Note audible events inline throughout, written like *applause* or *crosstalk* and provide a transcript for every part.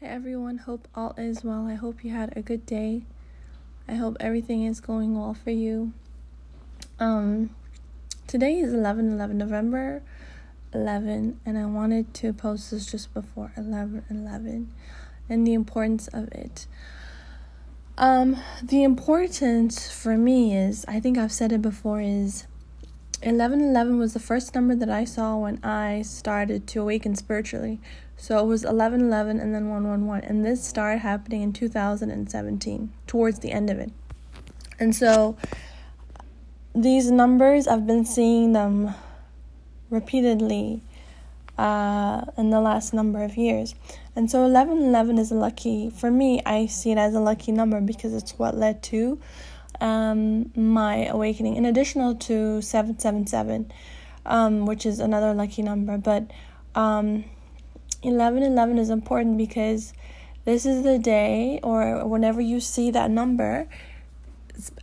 Hey everyone, hope all is well. I hope you had a good day. I hope everything is going well for you. Um today is 11 11 November 11 and I wanted to post this just before 11 11 and the importance of it. Um the importance for me is I think I've said it before is 1111 was the first number that I saw when I started to awaken spiritually. So it was 1111 and then 111. And this started happening in 2017, towards the end of it. And so these numbers, I've been seeing them repeatedly uh, in the last number of years. And so 1111 is a lucky, for me, I see it as a lucky number because it's what led to um, my awakening, in addition to 777, um, which is another lucky number. But um, 1111 is important because this is the day, or whenever you see that number,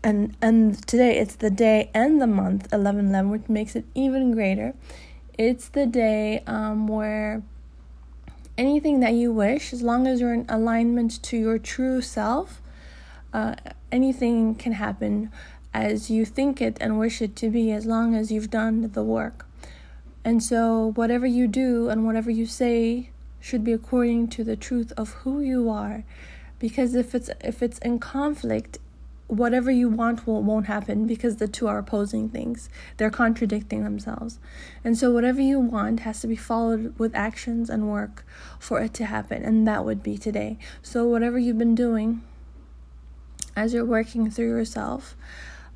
and and today it's the day and the month 1111, which makes it even greater. It's the day um, where anything that you wish, as long as you're in alignment to your true self, uh, anything can happen as you think it and wish it to be as long as you've done the work. And so, whatever you do and whatever you say should be according to the truth of who you are. Because if it's if it's in conflict, whatever you want will, won't happen because the two are opposing things. They're contradicting themselves. And so whatever you want has to be followed with actions and work for it to happen. And that would be today. So whatever you've been doing as you're working through yourself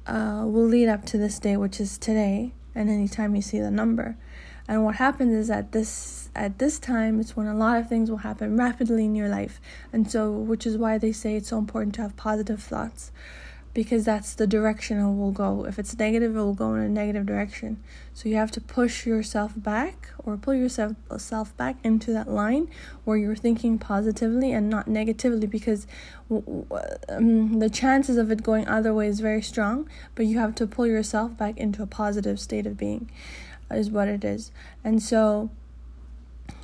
uh, will lead up to this day, which is today, and anytime you see the number. And what happens is at this at this time it's when a lot of things will happen rapidly in your life. And so which is why they say it's so important to have positive thoughts because that's the direction it will go. If it's negative, it will go in a negative direction. So you have to push yourself back or pull yourself self back into that line where you're thinking positively and not negatively because um, the chances of it going either way is very strong, but you have to pull yourself back into a positive state of being is what it is. And so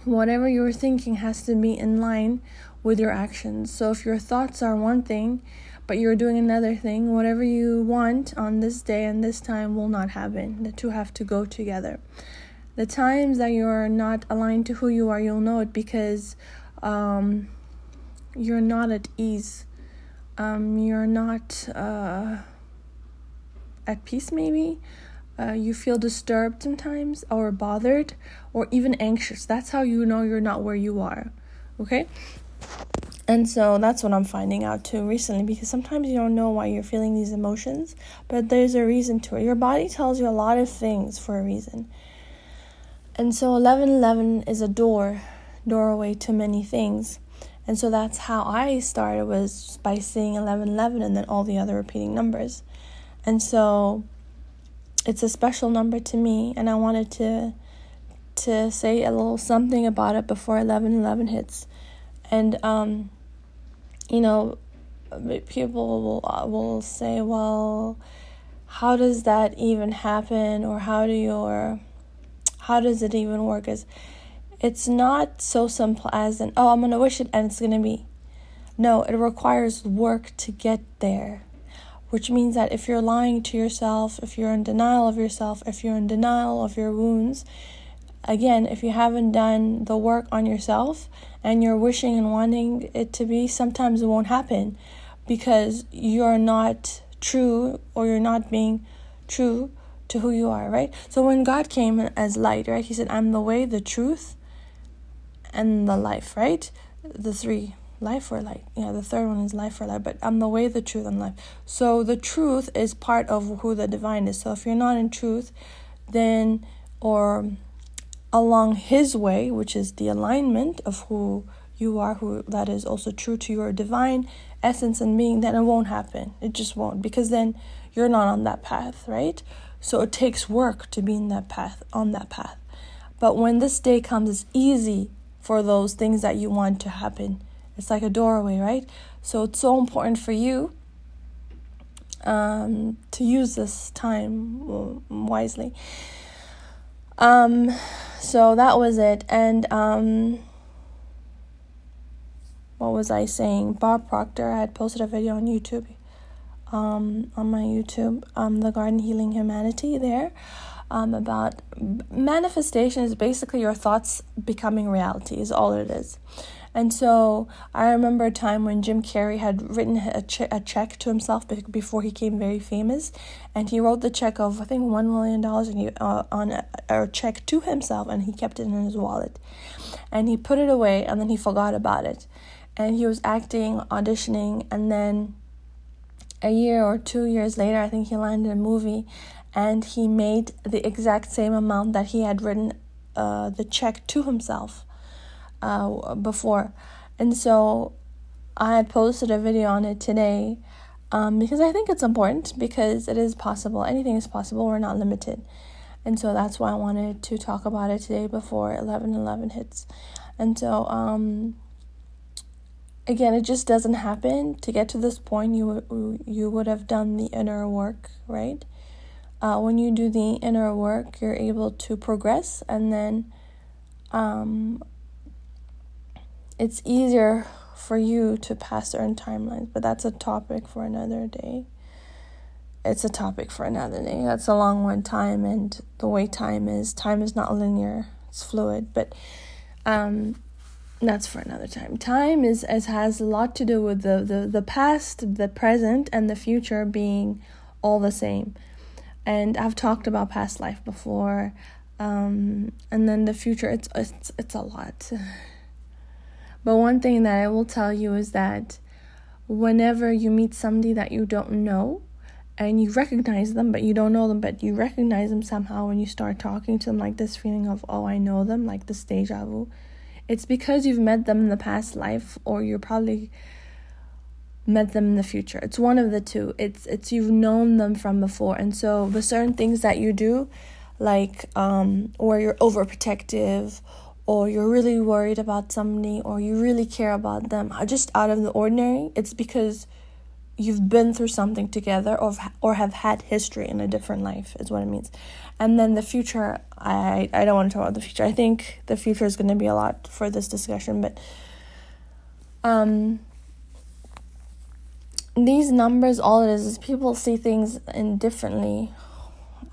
whatever you're thinking has to be in line with your actions. So if your thoughts are one thing, but you're doing another thing, whatever you want on this day and this time will not happen. The two have to go together. The times that you're not aligned to who you are, you'll know it because um, you're not at ease. Um, you're not uh, at peace, maybe. Uh, you feel disturbed sometimes, or bothered, or even anxious. That's how you know you're not where you are. Okay? And so that's what I'm finding out too recently because sometimes you don't know why you're feeling these emotions, but there's a reason to it. Your body tells you a lot of things for a reason. And so 1111 is a door, doorway to many things. And so that's how I started was by seeing 1111 and then all the other repeating numbers. And so it's a special number to me and I wanted to to say a little something about it before 1111 hits. And um you know, people will uh, will say, "Well, how does that even happen?" or "How do your how does it even work?" Is it's not so simple as an oh, I'm gonna wish it and it's gonna be. No, it requires work to get there. Which means that if you're lying to yourself, if you're in denial of yourself, if you're in denial of your wounds, again, if you haven't done the work on yourself and you're wishing and wanting it to be, sometimes it won't happen because you're not true or you're not being true to who you are, right? So when God came as light, right, He said, I'm the way, the truth, and the life, right? The three life or light. Yeah, the third one is life or light, but I'm the way, the truth, and life. So the truth is part of who the divine is. So if you're not in truth, then or along his way, which is the alignment of who you are, who that is also true to your divine essence and being, then it won't happen. It just won't because then you're not on that path, right? So it takes work to be in that path, on that path. But when this day comes, it's easy for those things that you want to happen. It's like a doorway, right? So it's so important for you um, to use this time wisely. Um, so that was it. And um, what was I saying? Bob Proctor had posted a video on YouTube, um, on my YouTube, um, the Garden Healing Humanity there, um, about manifestation is basically your thoughts becoming reality is all it is. And so I remember a time when Jim Carrey had written a, che- a check to himself before he became very famous, and he wrote the check of I think one million dollars and he uh, on a, a check to himself, and he kept it in his wallet, and he put it away, and then he forgot about it, and he was acting, auditioning, and then a year or two years later, I think he landed a movie, and he made the exact same amount that he had written uh, the check to himself uh, before. And so I had posted a video on it today um, because I think it's important because it is possible. Anything is possible. We're not limited. And so that's why I wanted to talk about it today before 11 11 hits. And so, um, again, it just doesn't happen. To get to this point, you, you would have done the inner work, right? Uh, when you do the inner work, you're able to progress and then um, it's easier for you to pass certain timelines, but that's a topic for another day. It's a topic for another day. That's a long one time and the way time is, time is not linear. It's fluid, but um that's for another time. Time is as has a lot to do with the, the, the past, the present, and the future being all the same. And I've talked about past life before. Um, and then the future it's it's it's a lot. *laughs* But one thing that I will tell you is that whenever you meet somebody that you don't know and you recognize them, but you don't know them, but you recognize them somehow when you start talking to them, like this feeling of, oh, I know them, like this deja vu, it's because you've met them in the past life or you're probably met them in the future. It's one of the two. It's it's you've known them from before. And so the certain things that you do, like um, or you're overprotective or you're really worried about somebody or you really care about them are just out of the ordinary it's because you've been through something together or or have had history in a different life is what it means. And then the future i i don't want to talk about the future. I think the future is going to be a lot for this discussion but um these numbers all it is is people see things in differently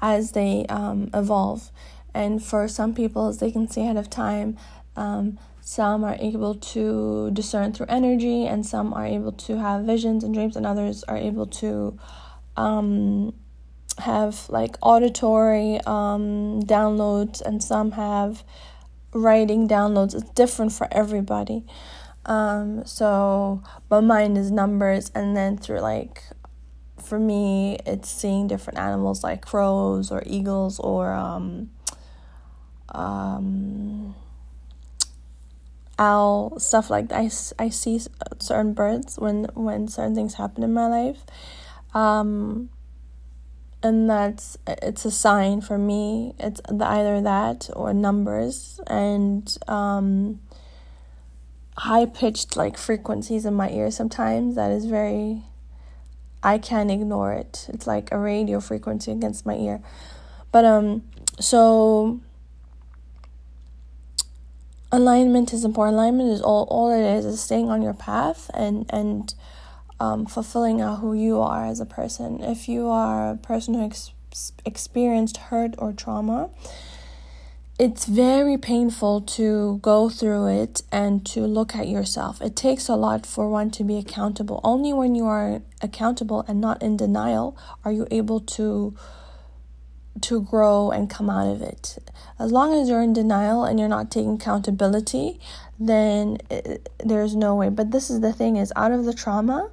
as they um, evolve and for some people, as they can see ahead of time. Um, some are able to discern through energy, and some are able to have visions and dreams, and others are able to um, have like auditory um, downloads, and some have writing downloads. It's different for everybody. Um, so, but mine is numbers, and then through like for me, it's seeing different animals like crows or eagles or um, um, owl stuff like that. I, I see certain birds when when certain things happen in my life. Um, and that's it's a sign for me. It's either that or numbers and um, high pitched like frequencies in my ear sometimes. That is very i can't ignore it. It's like a radio frequency against my ear. But um so alignment is important. Alignment is all all it is is staying on your path and and um, fulfilling out who you are as a person. If you are a person who ex- experienced hurt or trauma, it's very painful to go through it and to look at yourself. It takes a lot for one to be accountable. Only when you are accountable and not in denial are you able to to grow and come out of it. As long as you're in denial and you're not taking accountability, then it, there's no way. But this is the thing is out of the trauma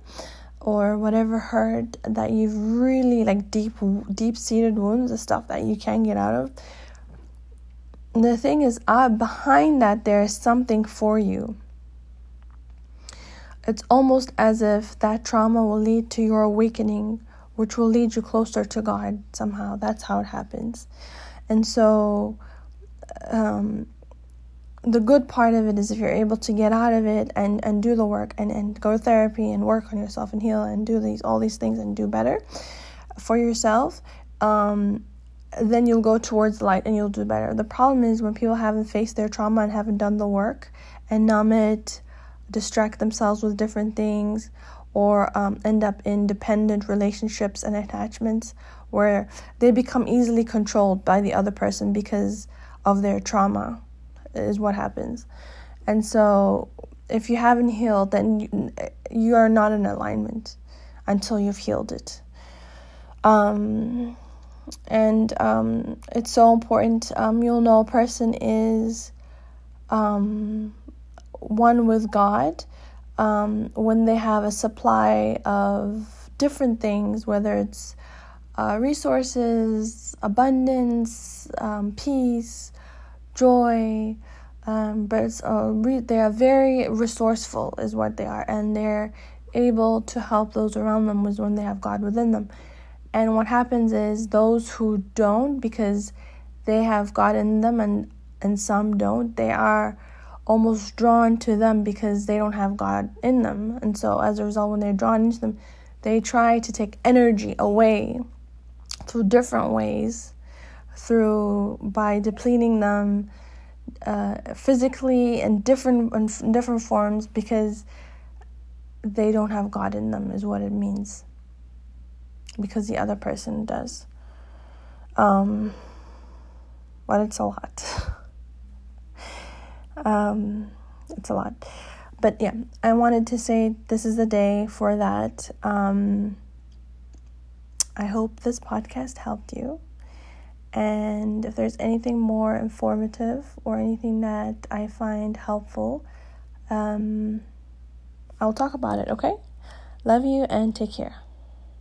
or whatever hurt that you've really like deep deep seated wounds, the stuff that you can't get out of. The thing is uh, behind that there is something for you. It's almost as if that trauma will lead to your awakening which will lead you closer to God somehow. That's how it happens. And so, um, the good part of it is if you're able to get out of it and, and do the work and, and go to therapy and work on yourself and heal and do these all these things and do better for yourself, um, then you'll go towards light and you'll do better. The problem is when people haven't faced their trauma and haven't done the work and numb it, distract themselves with different things or um, end up in dependent relationships and attachments where they become easily controlled by the other person because of their trauma is what happens. And so if you haven't healed then you, you are not in alignment until you've healed it. Um, and um, it's so important um, you'll know a person is um, one with god um, when they have a supply of different things, whether it's uh, resources, abundance, um, peace, joy. Um, but it's, uh, re- they are very resourceful, is what they are, and they're able to help those around them was when they have God within them. And what happens is those who don't, because they have God in them, and and some don't, they are almost drawn to them because they don't have God in them. And so, as a result, when they're drawn into them, they try to take energy away through different ways, through by depleting them uh, physically in different in different forms because they don't have God in them is what it means. Because the other person does. Um, but it's a lot. *laughs* Um, it's a lot. But yeah, I wanted to say this is the day for that. Um, I hope this podcast helped you. And if there's anything more informative or anything that I find helpful, um, I'll talk about it, okay? Love you and take care.